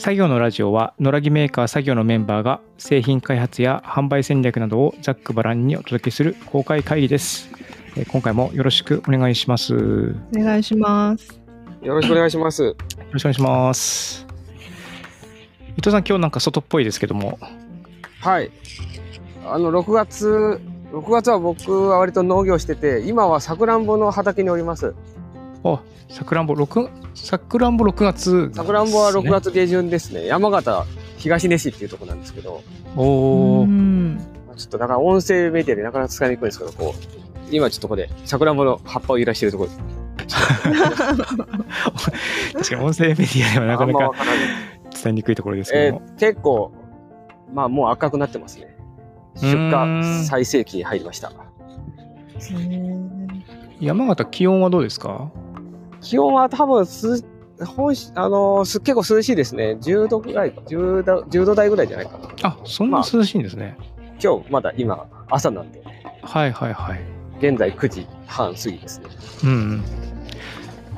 作業のラジオは野良木メーカー作業のメンバーが製品開発や販売戦略などをざっくばらんにお届けする公開会議です。えー今回もよろしくお願いします。よお願いします。よろしくお願いします。ろしくお願いします。伊藤さん、今日なんか外っぽいですけども。はい。あの、6月、6月は僕は割と農業してて、今はさくらんぼの畑におります。あ、さくらんぼ6、さくらんぼ6月、さくらんぼは6。月下旬ですね。山形東根市っていうところなんですけど、おー。うんちょっとだから音声メディアでなかなか使いにくいんですけど、こう、今ちょっとここでさくらんぼの葉っぱを揺らしてるところです。確かに音声メディアではなかなか伝えにくいところですけえども。ー結構、まあもう赤くなってますね。出荷最盛期に入りました。山形、気温はどうですか？気温は多分す、本しあのーす結構涼しいですね。10度ぐらい、10度 ,10 度台ぐらいじゃないかな。あ、そんな涼しいんですね。今日まだ今朝なんで、はいはいはい。現在9時半過ぎですね。うんうん。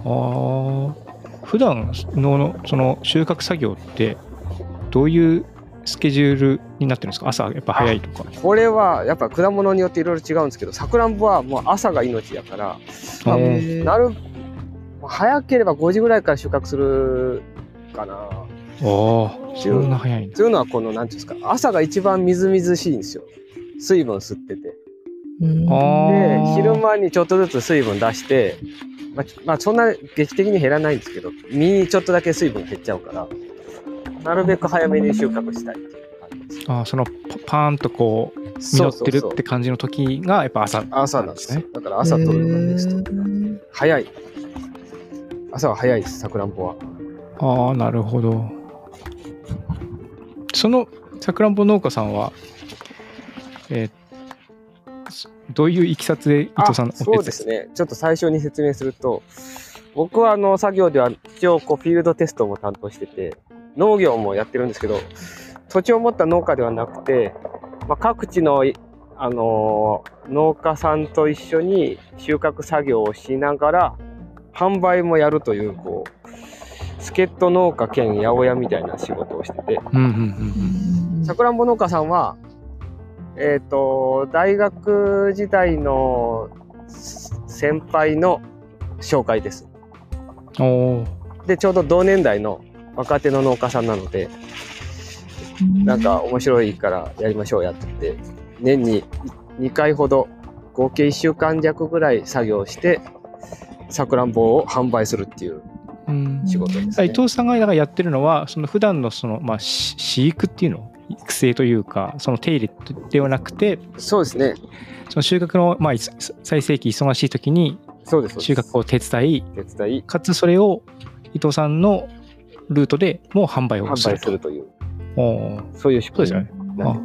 ああ。普段のその収穫作業ってどういうスケジュールになってるんですか？朝やっぱ早いとか。これはやっぱ果物によっていろいろ違うんですけど、さくらんぼはもう朝が命やから、まあへー早ければ5時ぐらいから収穫するかな。おお、そんな早いんだ。とい。うのはこの、なんてい。うんですか、朝が一番みずみずしい。んですよ。水分吸ってて。でー、昼間にちょっとずつ水分出して、まあ、まあ、そんな劇的に減らない。んですけど、実にちょっとだけ水分減っちゃうから、なるべく早めに収穫したい。ってい。う感じです。あーそのパパーンとこう実ってるって感じの時がやっぱ朝朝なんですね。だから朝取るのがベスト。早い。朝は早いです、さくらんぼは。ああなるほどそのさくらんぼ農家さんはえーそどういういきさつで伊藤さんのお手伝い？そうですね。ちょっと最初に説明すると、僕はあの作業では一応こうフィールドテストも担当してて、農業もやってるんですけど、土地を持った農家ではなくて、まあ、各地の、あのー農家さんと一緒に収穫作業をしながら、販売もやるという、こう、助っ人農家兼八百屋みたいな仕事をしてて、さくらんぼ農家さんは、えっ、と、大学時代の先輩の紹介です。で、ちょうど同年代の若手の農家さんなので、なんか面白いからやりましょうやってて、年に2回ほど合計1週間弱ぐらい作業して、さくらんぼを販売するっていううん。仕事です、伊ね。藤さんがだからやってるのはその普段のそのまあし飼育っていうの？育成というかその手入れではなくてそうですね。その収穫のまあい最盛期忙しい時にそうです。収穫を手伝い手伝い、かつそれを伊藤さんのルートでもう販売を販売すると。するという、おー。そういう仕組みそうですよね。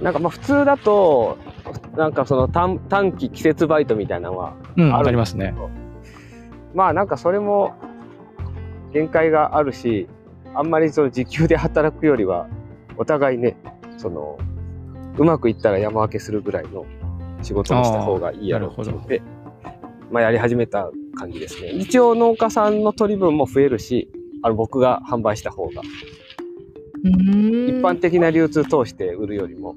なんかまあ普通だと、なんかその短短期季節バイトみたいなのは、うんあるありますね。まあなんかそれも限界があるし、あんまりその時給で働くよりは、お互いね、その、うまくいったら山分けするぐらいの仕事にした方がいいやろうと思って、まあやり始めた感じですね。一応農家さんの取り分も増えるし、あの僕が販売した方が、一一般的な流通通して売るよりも、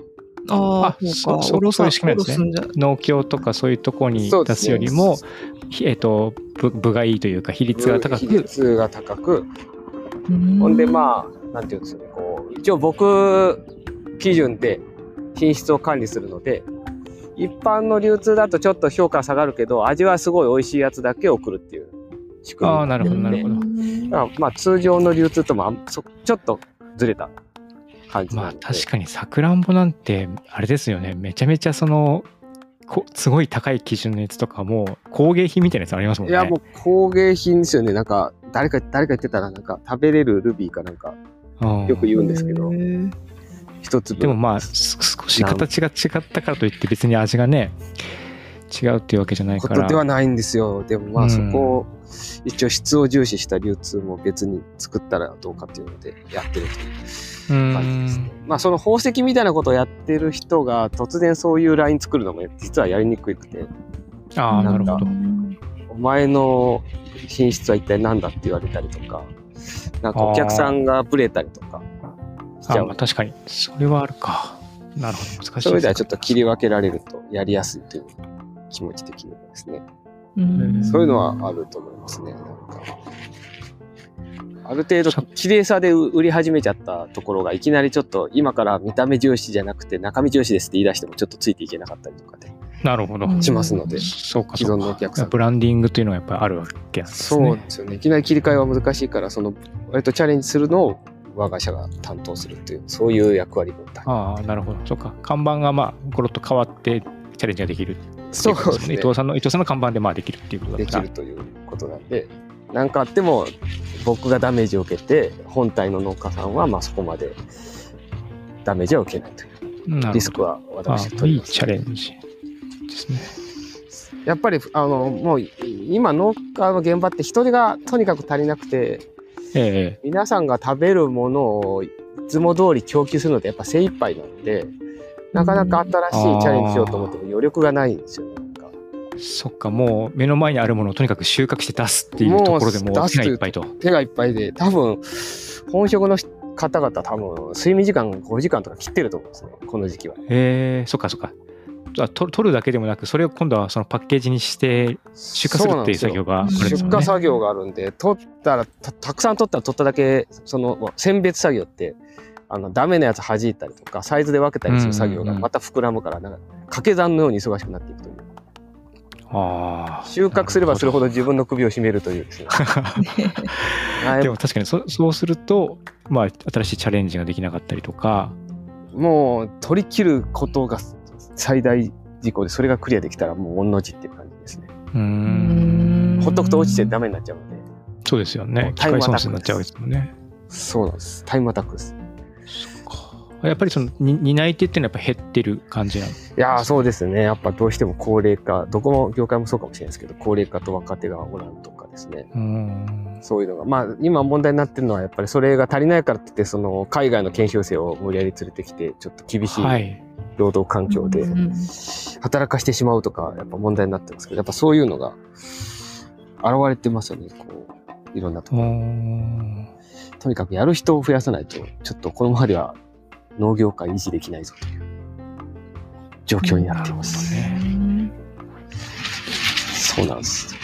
ああそそそういう仕組みなんですね。ね。農協とかそういうところに出そうですよりも、ひえっと部部がいいというか比率が高比く率が高く、ほんでまあ、なんていうんですかね、こう、一応僕基準で品質を管理するので、一般の流通だとちょっと評価下がるけど、味はすごい美味しいやつだけ送るっていう仕組み。ああなるほどなるほど。まあ通常の流通ともちょっとずれた感じなまあ。確かにさくらんぼなんてあれですよねめちゃめちゃそのこすごい高い基準のやつとかも工芸品みたいなやつありますもんねいやもう工芸品ですよね。なんか、誰か、誰か言ってたら、なんか食べれるルビーかなんか、うんよく言うんですけど一粒。でもまあす少し形が違ったからといって別に味がね違うっていうわけじゃないからことではないんですよ。でもまあうんそこを一応質を重視した流通も別に作ったらどうかっていうのでやってるというう感じですねん。まあその宝石みたいなことをやってる人が突然そういうライン作るのも実はやりにくくて、ああなるほどお前の品質は一体何だって言われたりとか、なんかお客さんがブレたりとかしちゃうあまあ、確かに。それはあるか。なるほど。難しい。そういう意味ではちょっと切り分けられるとやりやすいという気持ち的にはですね。うんそういうのはあると思いますね。なんかある程度綺麗さで売り始めちゃったところがいきなりちょっと今から見た目重視じゃなくて中身重視ですって言い出してもちょっとついていけなかったりとかでなるほど。うんしますので。そうか、既存のお客さんブランディングというのはやっぱりあるわけなんですそうね。ですよね。いきなり切り替えは難しいから、その割とチャレンジするのを我が社が担当するっていう、そういう役割も大ああ、なるほど。そうか。看板がまあ、コロッと変わってチャレンジができるそうですね伊。藤さんの、伊藤さんの看板でまあできるっていうことだできるということなんで、何かあっても僕がダメージを受けて、本体の農家さんはまあそこまでダメージは受けないというリスクはあ私あいい取ります。チャレンジですね。やっぱりあのもう今農家の現場って人手がとにかく足りなくて、ええ皆さんが食べるものをいつも通り供給するのでやっぱ精一杯なので、なかなか新しいチャレンジしようと思っても余力がないんですよね。なんかそっか、もう目の前にあるものをとにかく収穫して出すっていうところでもう手がいっぱいと。手がいっぱいで、多分本職の方々多分睡眠時間5時間とか切ってると思うんですね、この時期は。ええそっかそっか。取るだけでもなく、それを今度はそのパッケージにして出荷するっていう作業があるんです出。荷作業があるんで、取ったらた、たくさん取ったら取っただけ、その選別作業って、あのダメなやつ弾いたりとか、サイズで分けたりする作業がまた膨らむから、なんか掛け算のように忙しくなっていくという。ああ。収穫すればするほど。ど自分の首を絞めるというですね。はいでも確かにそそうすると、まあ、新しいチャレンジができなかったりとか、もう取り切ることが最大事項で、それがクリアできたらもう御の字っていう感じですね。うーん、ほっとくと落ちてダメになっちゃうので。そうですよね。機械損失になっちゃうですもんね。そうなんです。タイムアタックです。やっぱりそのに担い手っていうのはやっぱ減ってる感じなんですいやーそうですね。やっぱどうしても高齢化、どこの業界もそうかもしれないですけど、高齢化と若手がおらんとかですね。うーん。そういうのが。まあ、今問題になってるのは、やっぱりそれが足りないからって言って、その、海外の研修生を無理やり連れてきて、ちょっと厳しはいい。労働環境でうん働かしてしまうとか、やっぱ問題になってますけど、やっぱそういうのが現れてますよね。こう、いろんなところ。んとにかくやる人を増やさないと、ちょっとこのままでは農業界維持できないぞという状況になっています。ねそうなんです。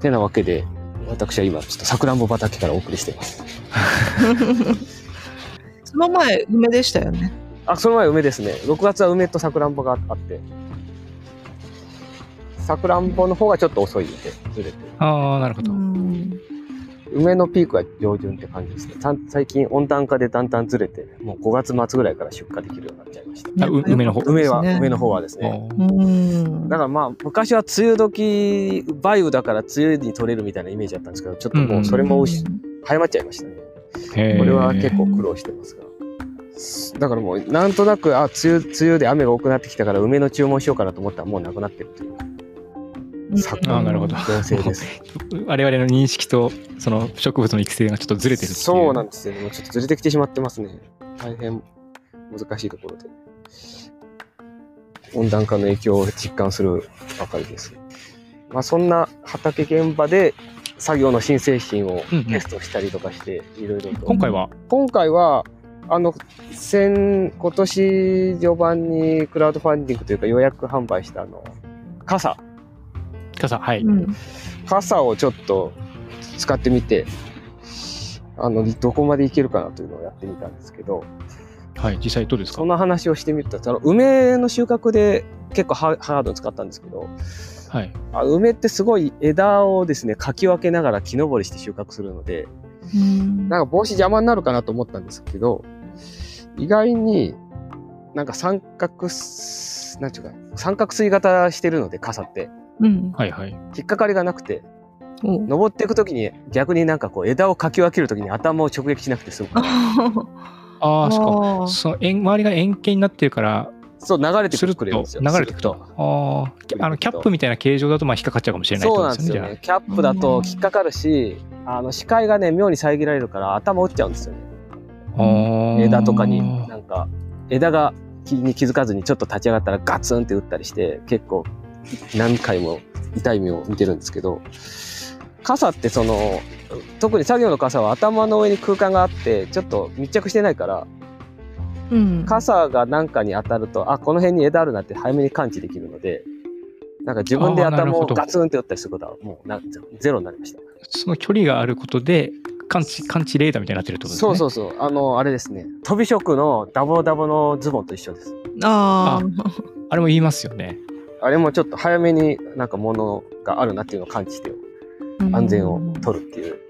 てなわけで、私は今、ちょっとさくらんぼ畑からお送りしています。その前、梅でしたよね。あ、その前梅ですね。6月は梅とさくらんぼがあって、さくらんぼの方がちょっと遅いんで、ずれて。ああ、なるほど。うん梅のピークは上旬って感じですね。最近温暖化でだんだんずれて、もう5月末ぐらいから出荷できるようになっちゃいました。梅の方。梅は、梅の方はですね。だからまあ昔は梅雨時梅雨だから梅雨に取れるみたいなイメージだったんですけどちょっともうそれもし早まっちゃいましたね。これは結構苦労してますが。だからもうなんとなくあ梅雨梅雨で雨が多くなってきたから梅の注文しようかなと思ったらもうなくなってるという昨あーなるほど。情勢です。我々の認識とその植物の育成がちょっとずれてるっていう。そうなんですよね。もうちょっとずれてきてしまってますね。大変難しいところで。温暖化の影響を実感するばかりです。まあそんな畑現場で作業の新製品をテストしたりとかしていろいろと。今回は？今回はあの先今年序盤にクラウドファンディングというか予約販売したあの傘傘はい、うん。傘をちょっと使ってみてあのどこまでいけるかなというのをやってみたんですけどはい実際どうですか？その話をしてみるとあの梅の収穫で結構ハハードに使ったんですけどはい。あ梅ってすごい枝をですねかき分けながら木登りして収穫するのでうん。なんか帽子邪魔になるかなと思ったんですけど、意外になんか三角す、なんていうか、三角錐型してるので、傘って。うん。はいはい。引っかかりがなくて、お。登っていくときに逆になんかこう枝をかき分けるときに頭を直撃しなくて済む。ああそっか。その円周りが円形になってるからそう、流れてするとくるんですよ。流れてくと。あーあのキャップみたいな形状だとまあ引っかかっちゃうかもしれないそうなんですよね。キャップだと引っかかるし、あの視界がね、妙に遮られるから頭打っちゃうんですよね。枝とかになんか枝が木に気づかずにちょっと立ち上がったらガツンって打ったりして結構何回も痛い目を見てるんですけど傘ってその特に作業の傘は頭の上に空間があってちょっと密着してないからうん。傘が何かに当たるとあこの辺に枝あるなって早めに感知できるのでなんか自分で頭をガツンって打ったりすることはもうなゼロになりました。その距離があることで、感知、感知レーダーみたいになってるってことですね。そうそうそうあのあれですね飛び職のダボダボのズボンと一緒です。ああれも言いますよね。あれもちょっと早めになんか物があるなっていうのを感知してあ。安全を取るっていう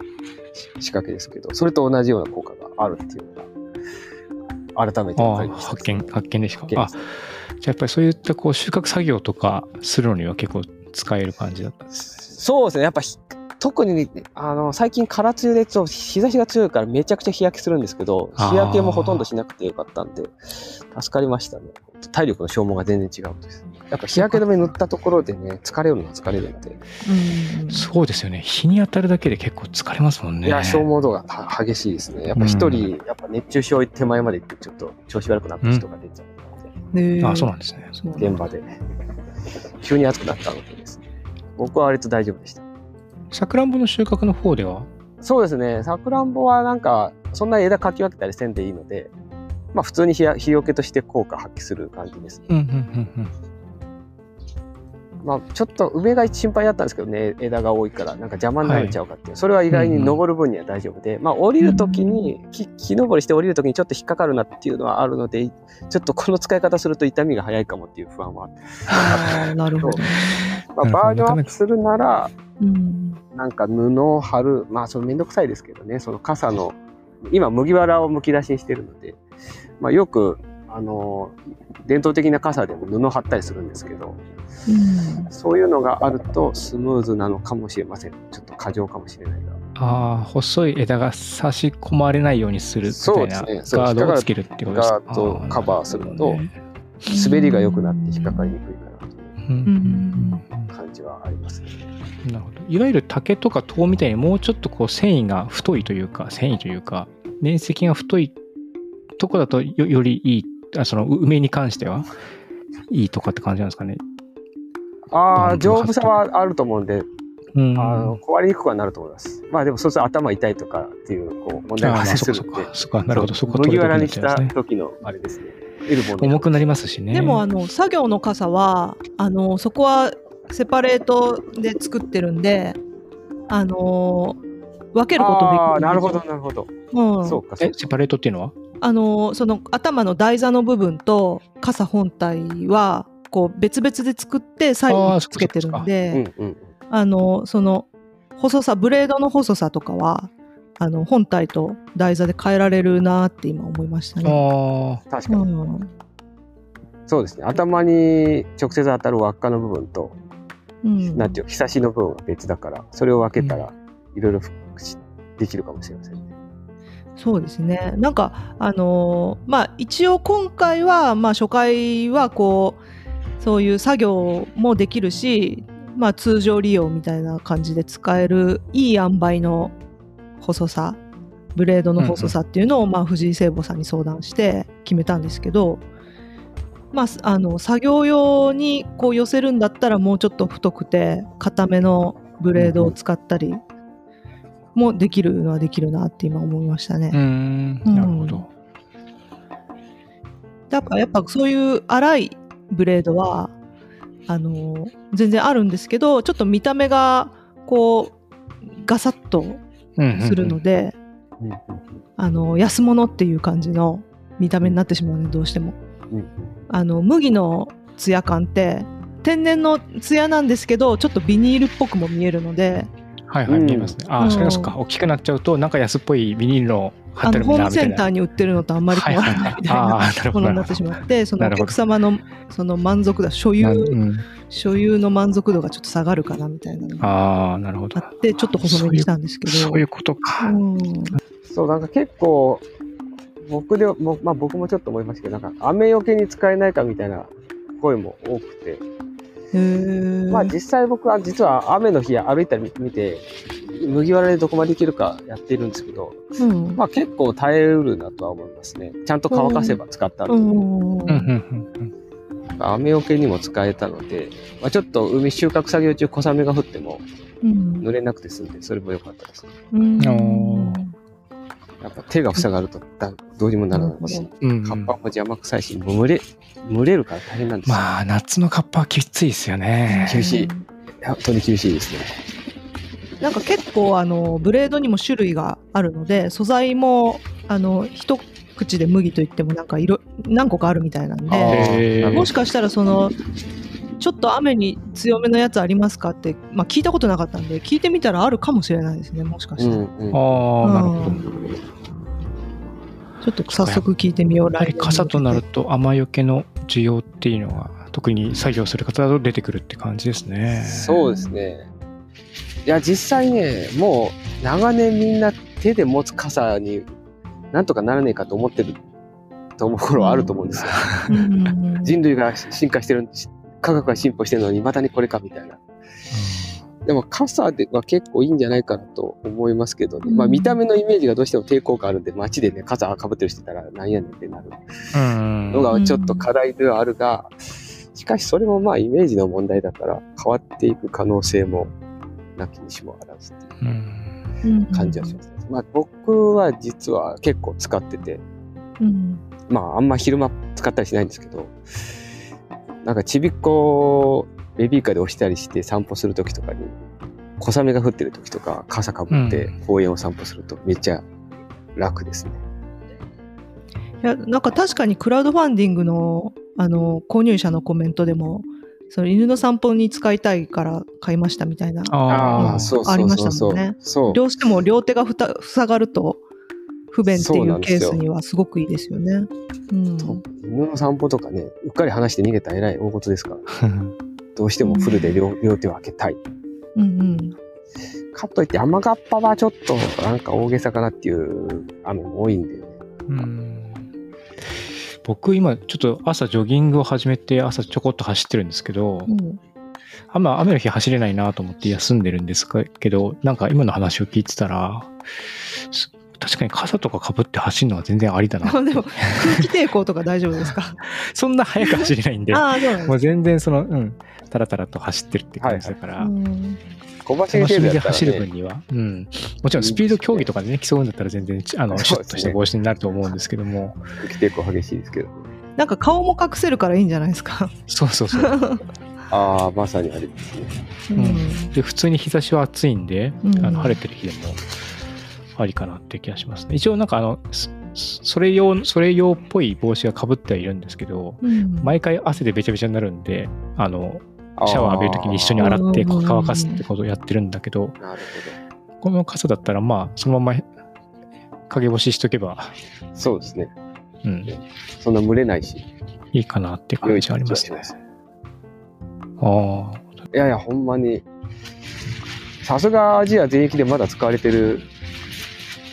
仕掛けですけど、それと同じような効果があるっていうのが改めて分かりました。発見、発見でしたか。あじゃあやっぱりそういったこう収穫作業とかするのには結構使える感じだったんですそうですね。やっぱひ特にあの最近空梅雨でちょ日差しが強いからめちゃくちゃ日焼けするんですけど日焼けもほとんどしなくてよかったんで助かりましたね。体力の消耗が全然違うとです。やっぱ日焼け止め塗ったところでね疲れるのは疲れるんで、うん。そうですよね。日に当たるだけで結構疲れますもんね。いや消耗度がは激しいですね。やっぱ一人、やっぱ熱中症手前まで行ってちょっと調子悪くなった人が出ちゃうので、へーあそうなんですね。現場で急に暑くなったのでですね僕は割と大丈夫でした。さくらんぼの収穫の方では？そうですね。さくらんぼはなんか、そんな枝かき分けたりせんでいいので、まあ普通に日や日よけとして効果発揮する感じですね。うんうんうんうん。まあちょっと梅が心配だったんですけどね、枝が多いから、なんか邪魔になっちゃうかっていう。それは意外に登る分には大丈夫で、まあ降りるときに、木木登りして降りるときにちょっと引っかかるなっていうのはあるので、ちょっとこの使い方すると痛みが早いかもっていう不安はあなるほど。まあバージョンアップするなら、うん。なんか布を貼る、まあそれめんどくさいですけどね、その傘の、今麦わらをむき出しにしてるので、まあよく、あの、伝統的な傘でも布を貼ったりするんですけど、うん。そういうのがあるとスムーズなのかもしれません。ちょっと過剰かもしれないが。ああ、細い枝が差し込まれないようにするみたいなそうですねガードをつけるってことですか？ガードをカバーすると滑りが良くなって引っかかりにくいかなといううんうん感じはありますね。うんなるほど。いわゆる竹とか塔みたいにもうちょっとこう繊維が太いというか、繊維というか、面積が太いとこだとよよりいい、あその梅に関しては？いいとかって感じなんですかね？ああ、丈夫さはあると思うんで、うん。あの壊れにくくはなると思います。まあでもそうすると頭痛いとかっていうこう問題が発生するんでそっかそっか。。そっか、なるほど。そこ麦わらに来た時のあれですね。重くなりますしね。でもあの作業の傘はあのそこはセパレートで作ってるんであの分けることできるなるほど、なるほど。うん、そうか、そうえ、セパレートっていうのは？あのその頭の台座の部分と傘本体はこう別々で作って左右につけてるんか。で。あのその細さブレードの細さとかはあの本体と台座で変えられるなって今思いましたね。あ確かに。うんそうですね。頭に直接当たる輪っかの部分と、うんなんていうか、ひさしの部分は別だから、それを分けたら、いろいろできるかもしれませんね。そうですね。なんかあのーまあ一応今回はまあ初回はこうそういう作業もできるし、まあ通常利用みたいな感じで使えるいい塩梅の細さ、ブレードの細さっていうのをまあ藤井聖母さんに相談して決めたんですけど、まああの作業用にこう寄せるんだったらもうちょっと太くて硬めのブレードを使ったりもできるのはできるなって今思いましたね。あ。うーん。うんなるほど。だからやっぱそういう粗いブレードはあの全然あるんですけどちょっと見た目がこうガサッとするので、うんうんあの安物っていう感じの見た目になってしまうねどうしてもうんうんあの麦のツヤ感って天然のツヤなんですけどちょっとビニールっぽくも見えるのではいはい、うん見えますね。ああ、うんそれがそっか。大きくなっちゃうと、なんか安っぽいビニールの貼ってあるあのホームみたいな。センターに売ってるのとあんまり変わらないみたいあなあ、なるほど。ものになってしまってそのお客様のその満足度所有なうん所有の満足度がちょっと下がるかなみたいなのがああ、なるほどあ。ってちょっと細めにしたんですけどそういうことか。うんそう、なんか結構、僕でも、まあ僕もちょっと思いましたけど、なんか雨よけに使えないかみたいな声も多くて、まあ実際僕は実は雨の日歩いたり見て、麦わらでどこまでいけるかやってるんですけど、うん。まあ結構耐えうるなとは思いますね。ちゃんと乾かせば使ったんで。うん。うん雨よけにも使えたので、まあ、ちょっと海収穫作業中小雨が降ってもうん。濡れなくて済んで、それも良かったですね。やっぱ手が塞がるとだどうにもならないし、うんカッパも邪魔くさいし、もう蒸れ、蒸れるから大変なんですよ。まあ、夏のカッパはきついですよね。厳しい本当に厳しいですね。なんか結構あのブレードにも種類があるので素材もあの一口で麦といってもなんかいろ何個かあるみたいなんでもしかしたらそのちょっと雨に強めのやつありますかって、まあ、聞いたことなかったんで聞いてみたらあるかもしれないですねもしかしたら、うんうん。ああ、なるほど。ちょっと早速聞いてみようやはり来傘となると雨よけの需要っていうのが特に作業する方だと出てくるって感じですね。そうですね。いや、実際ね、もう長年みんな手で持つ傘になんとかならねえかと思ってると思う頃はあると思うんですよ。人類が進化してる、科学が進歩してるのに、またにこれかみたいな。でも傘では結構いいんじゃないかなと思いますけどね。まあうん見た目のイメージがどうしても抵抗感あるんで、街でね、傘かぶってる人いたらなんやねんってなるうん。のがちょっと課題ではあるが、しかしそれもまあイメージの問題だから変わっていく可能性もなきにしもあらずっていううんうん感じはします。まあ僕は実は結構使ってて、うんまああんま昼間使ったりしないんですけど、なんかちびっこベビーカーで押したりして散歩するときとかに、小雨が降ってるときとか傘かぶってうん公園を散歩するとめっちゃ楽ですね。いやなんか確かにクラウドファンディングのあの購入者のコメントでもその犬の散歩に使いたいから買いましたみたいなああ、りました。もんねそう。どうしても両手がふた塞がると不便ってそいうケースにはすごくいいですよね。うん犬の散歩とかね、うっかり離して逃げたらえらい大事ですから、どうしてもフルで両両手を開けたい。うんうんかといって雨がっぱはちょっとなんか大げさかなっていう雨も多いんでね。うん僕今ちょっと朝ジョギングを始めて朝ちょこっと走ってるんですけど、うん雨雨の日走れないなと思って休んでるんですけどなんか今の話を聞いてたらす確かに傘とかかぶって走るのは全然ありだな でも空気抵抗とか大丈夫ですか？そんな速く走れないんで。ああそうもう全然そのうん。タラタラと走ってるって感じだから、うん。小走り楽しみで程度やったら走る分ね、には、うん、もちろんスピード競技とかでね競うんだったら全然あのシュッとした帽子になると思うんですけども。空気抵抗激しいですけど。なんか顔も隠せるからいいんじゃないですか？そうそうそう。ああ、まさにあれですね。うん。で普通に日差しは暑いんで、うん。あの晴れてる日でもありかなっていう気がしますね。一応なんかあのそそれ用それ用っぽい帽子がかぶってはいるんですけどうん毎回汗でべちゃべちゃになるんであのシャワー浴びるときに一緒に洗ってうん乾かすってことをやってるんだけどなるこの傘だったらまあそのまま陰干ししとけば。そうですね。うん、そんな蒸れないし。いいかなって感じはありますね。ああいやいや、ほんまに。さすがアジア全域でまだ使われてる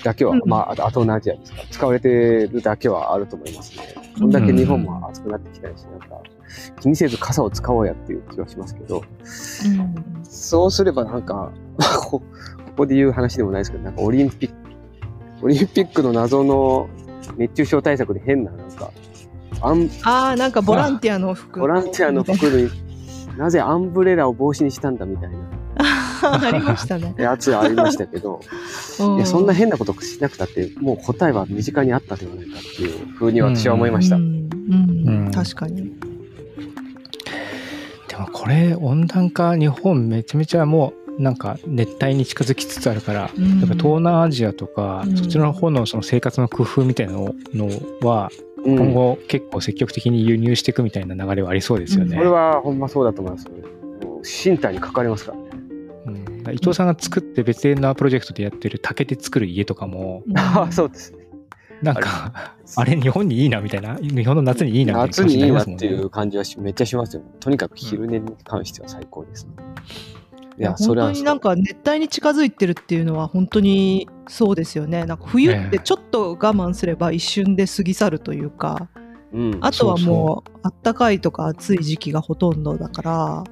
だけは、うんまあ、あと東南アジアですか。使われてるだけはあると思いますね。こんだけ日本も暑くなってきたし、なんか、気にせず傘を使おうやっていう気がしますけど、うんそうすればなんか、こここで言う話でもないですけど、なんかオリンピック、オリンピックの謎の熱中症対策で変な、なんか、ああなんかボランティアの服ボランティアの服に、なぜアンブレラを帽子にしたんだみたいな ありましたね。やつありましたけど、ういや、そんな変なことしなくたって、もう答えは身近にあったではないかっていうふうに私は思いました。うんうんうん確かに。でもこれ温暖化日本めちゃめちゃもうなんか熱帯に近づきつつあるから、うんやっぱ東南アジアとか、うんそっちの方のその生活の工夫みたいなののはうん今後結構積極的に輸入していくみたいな流れはありそうですよね。これはほんまそうだと思います。もう身体に関わりますから伊藤さんが作って別なプロジェクトでやってる竹で作る家とかもああ、そうです。ね。なんかあれ日本にいいなみたいな？日本の夏にいいなみたいな夏にいいなっていう感じはしめっちゃしますよ。とにかく昼寝に関しては最高ですね。いいやや、それは本当になんか熱帯に近づいてるっていうのは本当にそうですよね。なんか冬ってちょっと我慢すれば一瞬で過ぎ去るというか、うん、あとはもう。あったかいとか暑い時期がほとんどだから、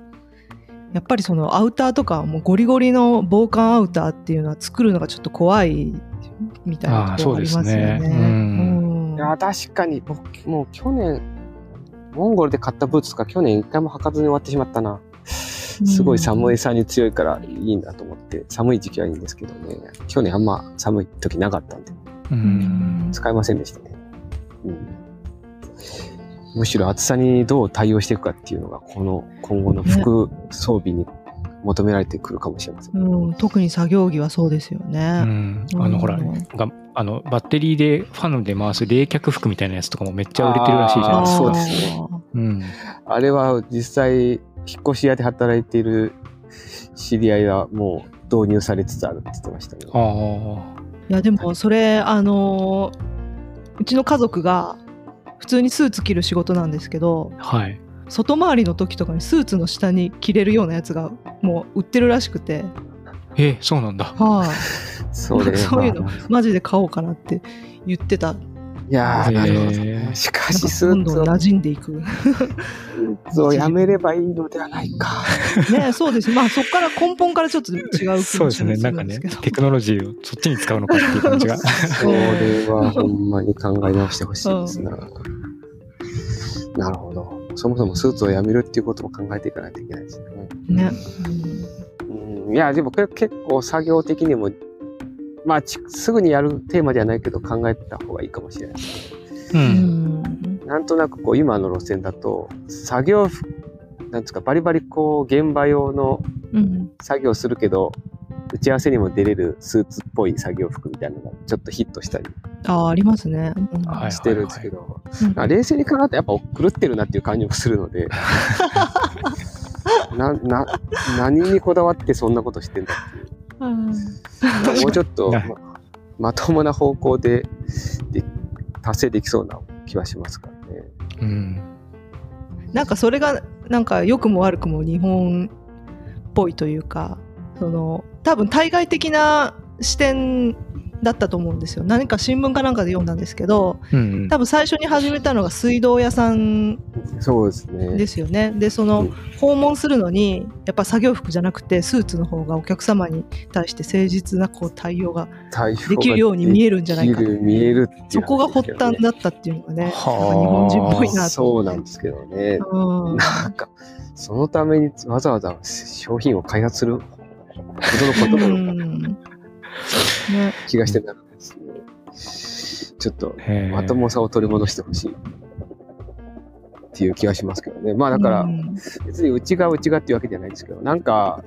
やっぱりそのアウターとかはもうゴリゴリの防寒アウターっていうのは作るのがちょっと怖いみたいなところありますよね。うですねうん確かに僕、もう去年、モンゴルで買ったブーツとか去年一回も履かずに終わってしまったな。すごい寒いさに強いからいいなと思って、寒い時期はいいんですけどね。去年あんま寒い時なかったんで、うん。使いませんでしたね。うん、むしろ暑さにどう対応していくかっていうのが、この今後の服装備に求められてくるかもしれません。うん、特に作業着はそうですようね。ん、あのほら、うんがあのバッテリーでファンで回す冷却服みたいなやつとかもめっちゃ売れてるらしいじゃないですか。そうですねうん、あれは実際、引っ越し屋で働いている知り合いはもう導入されつつあるって言ってましたね。ああ、いやでもそれあのーうちの家族が普通にスーツ着る仕事なんですけどはい。外回りの時とかにスーツの下に着れるようなやつがもう売ってるらしくてえそうなんだ。はい、それはそういうのマジで買おうかなって言ってたいやー、なるほどしかしスーツを馴染んでいくスーツをやめればいいのではないか。ねそうですまあそこから根本からちょっと違う気そうですね。なんかねテクノロジーをそっちに使うのかっていう感じが。それはほんまに考え直してほしいですな。なるほど。そもそもスーツをやめるっていうことも考えていかないといけないですね。ね、うん、いや、でもこれ結構作業的にも、まあ、ちすぐにやるテーマではないけど考えた方がいいかもしれない。う。うんんなんとなくこう今の路線だと、作業服、なんですか、バリバリこう現場用のうん作業するけど、打ち合わせにも出れるスーツっぽい作業服みたいなのがちょっとヒットしたりああありますね、うんはいしてるんですけど、冷静に考えたらやっぱ狂ってるなっていう感じもするので、な、な、何にこだわってそんなことしてんだっていう。うんもうちょっとはいままともな方向でで達成できそうな気はしますからね。うん。なんかそれがなんか良くも悪くも日本っぽいというかその多分対外的な視点だったと思うんですよ。何か新聞かなんかで読んだんですけどうん。多分最初に始めたのが水道屋さんそうですね。ですよね。でそのうん。訪問するのにやっぱ作業服じゃなくてスーツの方がお客様に対して誠実なこう対応ができるように見えるんじゃないかできる見えるっていうそこが発端だったっていうのがね日本人っぽいなと。そうなんですけどね。うん。なんか、そのためにわざわざ商品を開発するほどのことうなのか気がしてならないですね。ちょっと、まともさを取り戻してほしい。っていう気がしますけどね。まあだからう、ん別にうちがうちがっていうわけじゃないですけど、なんか、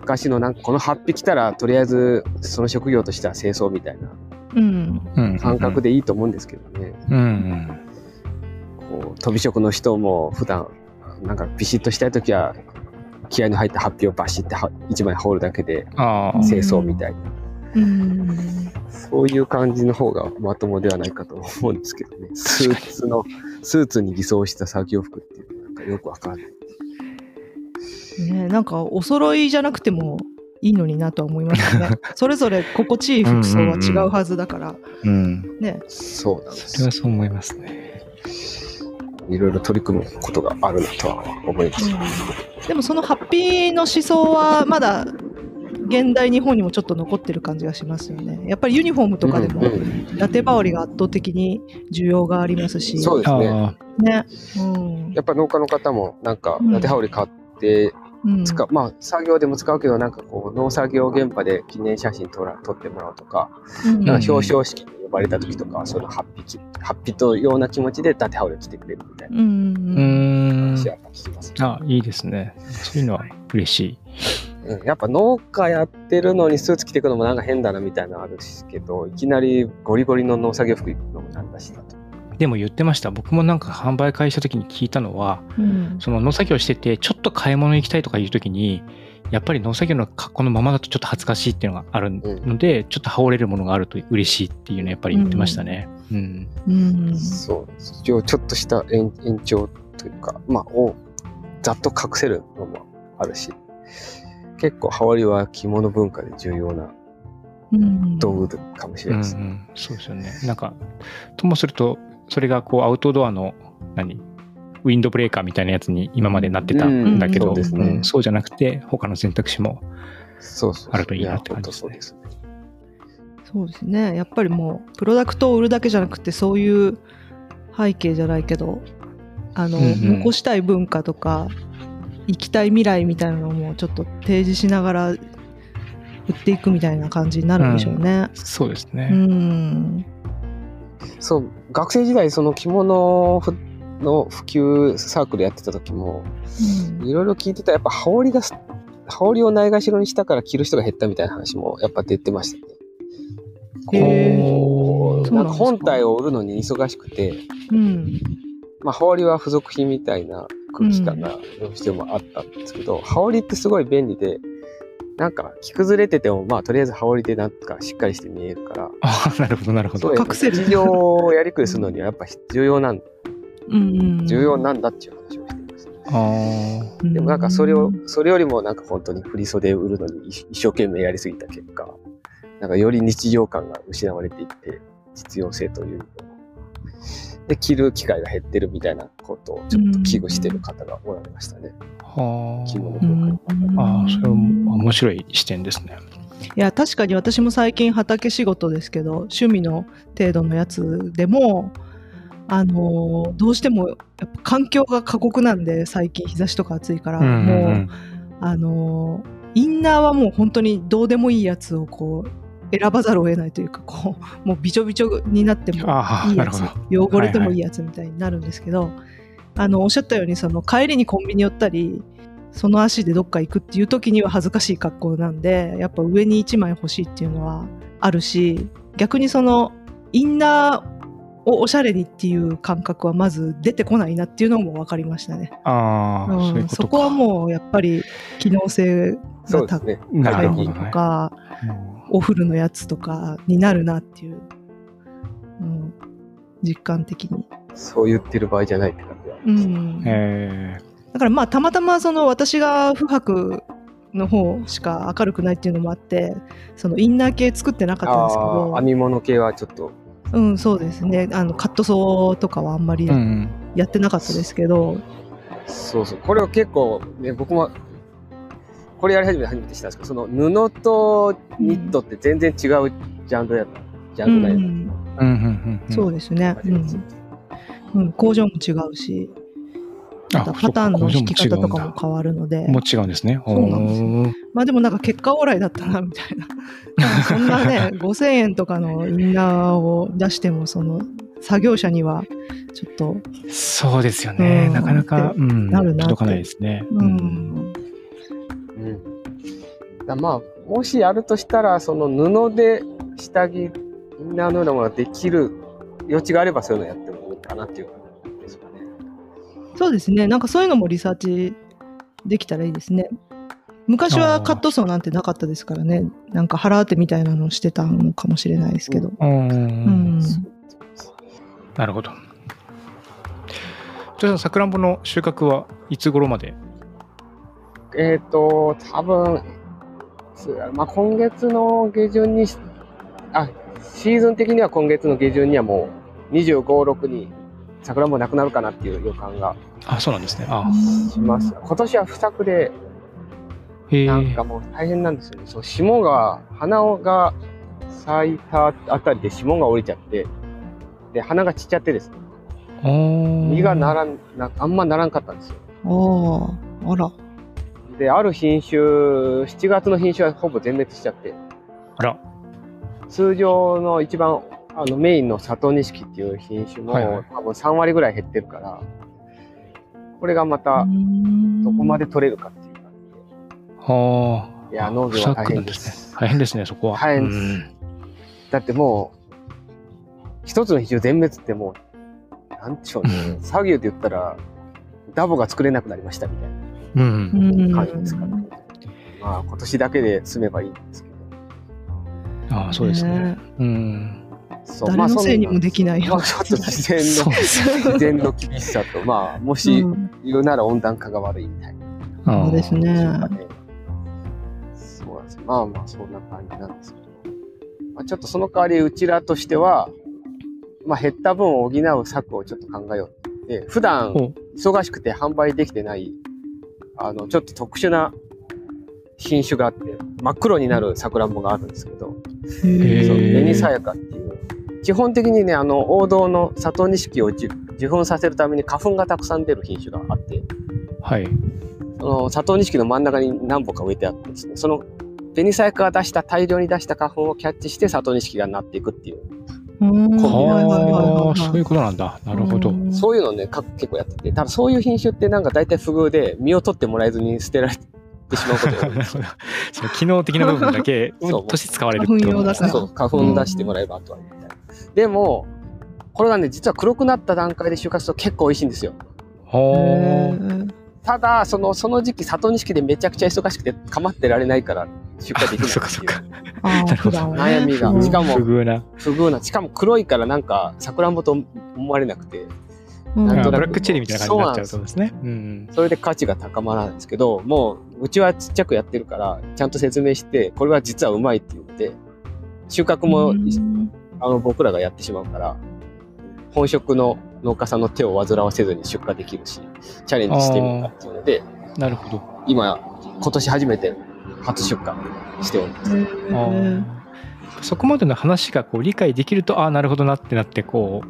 昔のなんかこの8匹来たらとりあえずその職業としては清掃みたいな感覚でいいと思うんですけどね。うんうん。こう飛び職の人も普段なんかビシッとしたい時は気合の入った発表をバシッては一枚羽織るだけで。清掃みたいな、うんそういう感じの方がまともではないかと思うん。ですけどね。スーツの、スーツに偽装した作業服っていうのはなん。かよくわからない。ね、なん。かお揃いじゃなくてもいいのになとは思いますね。それぞれ心地いい服装は違うはずだから、うん。ね。そうなん。ですそれは。そう思いますね。いろいろ取り組むことがあるなとは思います。でもそのハッピーの思想はまだ現代日本にもちょっと残ってる感じがしますよね。やっぱりユニフォームとかでもうんうんラテ羽織が圧倒的に需要がありますし、そうですね。あね。うんやっぱ農家の方もなんかうんラテ羽織買ってうん使う、まあ作業でも使うけどなんかこう農作業現場で記念写真撮ら撮ってもらうとか、うんなんか表彰式に呼ばれた時とかはそのハッピーハッピーとような気持ちでラテ羽織を着てくれるみたいな。話は聞きます、あ、いいですね。そういうのは嬉しい。うんやっぱ農家やってるのにスーツ着てくのもなんか変だなみたいなのあるしけどいきなりゴリゴリの農作業服行くのもなんだしだと。でも言ってました。僕もなんか販売会した時に聞いたのは、うんその農作業してて、ちょっと買い物行きたいとかいう時に、やっぱり農作業の格好のままだとちょっと恥ずかしいっていうのがあるので、ちょっと羽織れるものがあると嬉しいっていうのやっぱり言ってましたね。うん。うんそう一応ちょっとした延延長というかまあをざっと隠せるのもあるし結構羽織は着物文化で重要なうん道具かもしれうん、うないですね。ん。そうですよね。なんか、ともすると、それがこうアウトドアの、何？ウィンドブレーカーみたいなやつに今までなってたんだけど、うんそうそうじゃなくて、他の選択肢もあるといいなって感じですねそうですね。そうですね。やっぱりもう、プロダクトを売るだけじゃなくて、そういう背景じゃないけど、あの、うんうん残したい文化とか行きたい未来みたいなのもちょっと提示しながら売っていくみたいな感じになるんでしょうね。そうですうね。ん。そう、学生時代、その着物の普及サークルやってた時も、いろいろ聞いてたやっぱ羽織がす、羽織をないがしろにしたから着る人が減ったみたいな話もやっぱ出てましたね。こう、なんか本体を売るのに忙しくて、うん。まあ、羽織は付属品みたいな空気感がどうしてもあったんですけど、羽織ってすごい便利で、なんか着崩れてても、まあ、とりあえず羽織でなんかしっかりして見えるから、ああ、なるほど、なるほど。隠せる日常をやりくりするのにはやっぱ重要なん、うん。重要なんだっていう話をしていました。あうんでもなんかそれを、それよりもなんか本当に振り袖を売るのに一一生懸命やりすぎた結果、なんかより日常感が失われていって、実用性というのをで、着る機会が減ってるみたいなことをちょっと危惧してる方がおられましたね。あ。はあ。ああ、それは面白い視点ですね。いや確かに私も最近畑仕事ですけど趣味の程度のやつでもあのーどうしてもやっぱ環境が過酷なんで最近日差しとか暑いから、うんうんうもうんあのーインナーはもう本当にどうでもいいやつをこう選ばざるを得ないというかこうもうびちょびちょになってもいいやつ。汚れてもいいやつみたいになるんですけど、あのおっしゃったようにその帰りにコンビニ寄ったりその足でどっか行くっていう時には恥ずかしい格好なんでやっぱ上に1枚欲しいっていうのはあるし逆にそのインナーをおしゃれにっていう感覚はまず出てこないなっていうのも分かりましたね。ああ、うんそういうことか。そこはもうやっぱり機能性が高いとどね。か、お風呂のやつとかになるなっていう、うん、実感的に。そう言ってる場合じゃないって感じは。うん、えだからまあたまたまその私が不白の方しか明るくないっていうのもあってそのインナー系作ってなかったんですけあどあ、編み物系はちょっと、うんそうですねあのカットソーとかはあんまり。やってなかったですけど、そうそう。これを結構、ね、僕も、これやり始めて初めて知ったんですけど、その布とニットって全然違うジャンルやった。ジャうンルなんやん、うんうんうん。そうですね、うんうん、工場も違うしまたパターンの引き方とかも変わるのでもう違うんですね。そうなんですよまあでもなんか結果オーライだったなみたいななんかそんなね 5000円とかのインナーを出してもその作業者にはちょっとそうですよね。うんなかなか、うん、なるなって届かないですね。うん、うん。だまあ、もしやるとしたら、その布で下着、インナーのようなものができる余地があればそういうのやってもいいかなっていう感じですかね。そうですね。なんかそういうのもリサーチできたらいいですね。昔はカットソーなんてなかったですからね。なんか腹当てみたいなのしてたのかもしれないですけど、うんうんなるほど。じゃあ、さくらんぼの収穫はいつ頃まで？えっ、と、多分、すまあ、今月の下旬にし、あ、シーズン的には今月の下旬にはもう25、6に桜もなくなるかなっていう予感があ、そうなんですね。あします。今年は不作で。なんかもう大変なんですよね。そう、霜が、花が咲いたあたりで霜が降りちゃって、で、花が散っちゃってですね、実実がならん、なあんまならんかったんですよ。あああらで、ある品種、7月の品種はほぼ全滅しちゃって、あら。通常の一番あのメインの佐藤錦っていう品種も、はいはい多分3割ぐらい減ってるから、これがまたどこまで取れるかっていう感はあ。じで、いや、農業は大変です。大変ですね、そこは。大変ですうんだってもう、一つの品種全滅ってもう、なんでしょうね、作業で言ったら、ダボが作れなくなりましたみたいうん。な感じですから、ねまあ今年だけで済めばいいんですけど。ああ、そうですね。うん。誰のせいにもできないよまあ、ちょっと自然の。自然の厳しさと、まあ、もしうん言うなら温暖化が悪いみたいな。そうですね。そうなんですよ。まあまあ、そんな感じなんですけど。まあ、ちょっとその代わり、うちらとしては、まあ、減った分を補う策をちょっと考えようって。で普段、ほ忙しくて販売できてない、あの、ちょっと特殊な品種があって、真っ黒になるさくらんぼがあるんですけど、紅さやかっていう。基本的にね、あの、王道の佐藤錦を受粉させるために花粉がたくさん出る品種があって、はい。その佐藤錦の真ん中に何本か植えてあってですね、その紅細工が出した大量に出した花粉をキャッチして佐藤錦がなっていくっていう、そういうことなんだ。なるほど。うんそういうのをね、か結構やってて、ただそういう品種ってなんか大体不遇で、実を取ってもらえずに捨てられてしまうことが。その機能的な部分だけそうとして使われるってことそう、花粉出してもらえばあとはみたいな。でも、これがね、実は黒くなった段階で収穫すると結構美味しいんですよ。ただ、その、その時期、里錦でめちゃくちゃ忙しくて構ってられないから出荷できないそっかそっか。悩みがうんしかも不遇な。不遇な。しかも黒いからなんか、さくらんぼと思われなくて、うんなんとなくブラックチェリーみたいな感じになっちゃうそうですね。うん。それで価値が高まらないんですけど、もう、うちはちっちゃくやってるから、ちゃんと説明して、これは実はうまいって言って、収穫も、うんあの、僕らがやってしまうから、本職の農家さんの手を煩わせずに出荷できるし、チャレンジしてみたっていうので、なるほど。今、今年初めて初出荷しております。そこまでの話がこう理解できると、ああ、なるほどなってなって、こ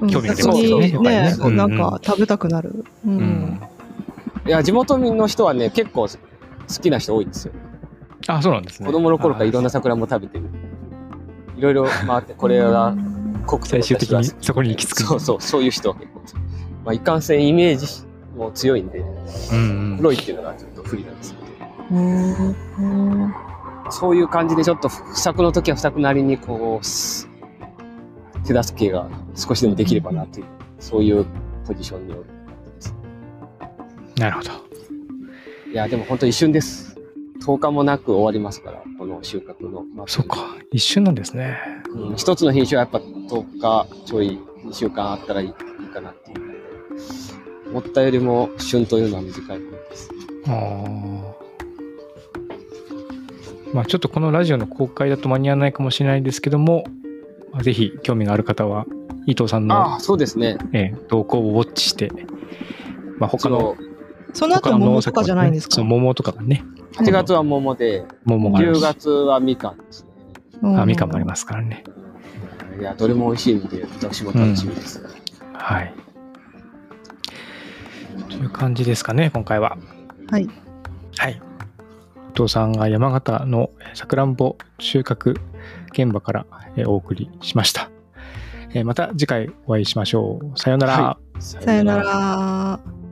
うん興味が出ますよね逆にやっぱりねなんか食べたくなる。うう、うんん。いや、地元民の人はね、結構好きな人多いんですよ。あそうなんですね。子供の頃からいろんなあ桜も食べてる。いろいろ回って、これが濃くて最終的にそこに行き着く。そうそう、そういう人は結構。まあ、いかんせんイメージも強いんで、うんうん。黒いっていうのがちょっと不利なんですけど。うんそういう感じでちょっと不作の時は不作なりにこう、す手助けが少しでもできればなという、そういうポジションにおる。なるほど。いや、でも本当一瞬です。10日もなく終わりますから、この収穫の。まあそっか。一瞬なんですね。うん、一つの品種はやっぱ10日ちょい、2週間あったらいいかなっていう。思ったよりも旬というのは短い方です。ああ。まあちょっとこのラジオの公開だと間に合わないかもしれないですけども、まあぜひ興味がある方は、伊藤さんの、ああ、そうですね。ええ動向をウォッチして、まあ他の、その後桃とかじゃないんですか？桃とかがね、8月は桃で、10桃があるし、月はみかんですね。うんあみかんもありますからね。いや、どれも美味しいので、私も楽しみです。はい。という感じですかね、今回は。はい。はい。伊藤さんが山形のさくらんぼ収穫現場からえーお送りしました。えーまた次回お会いしましょう。さようなら。はさよなら。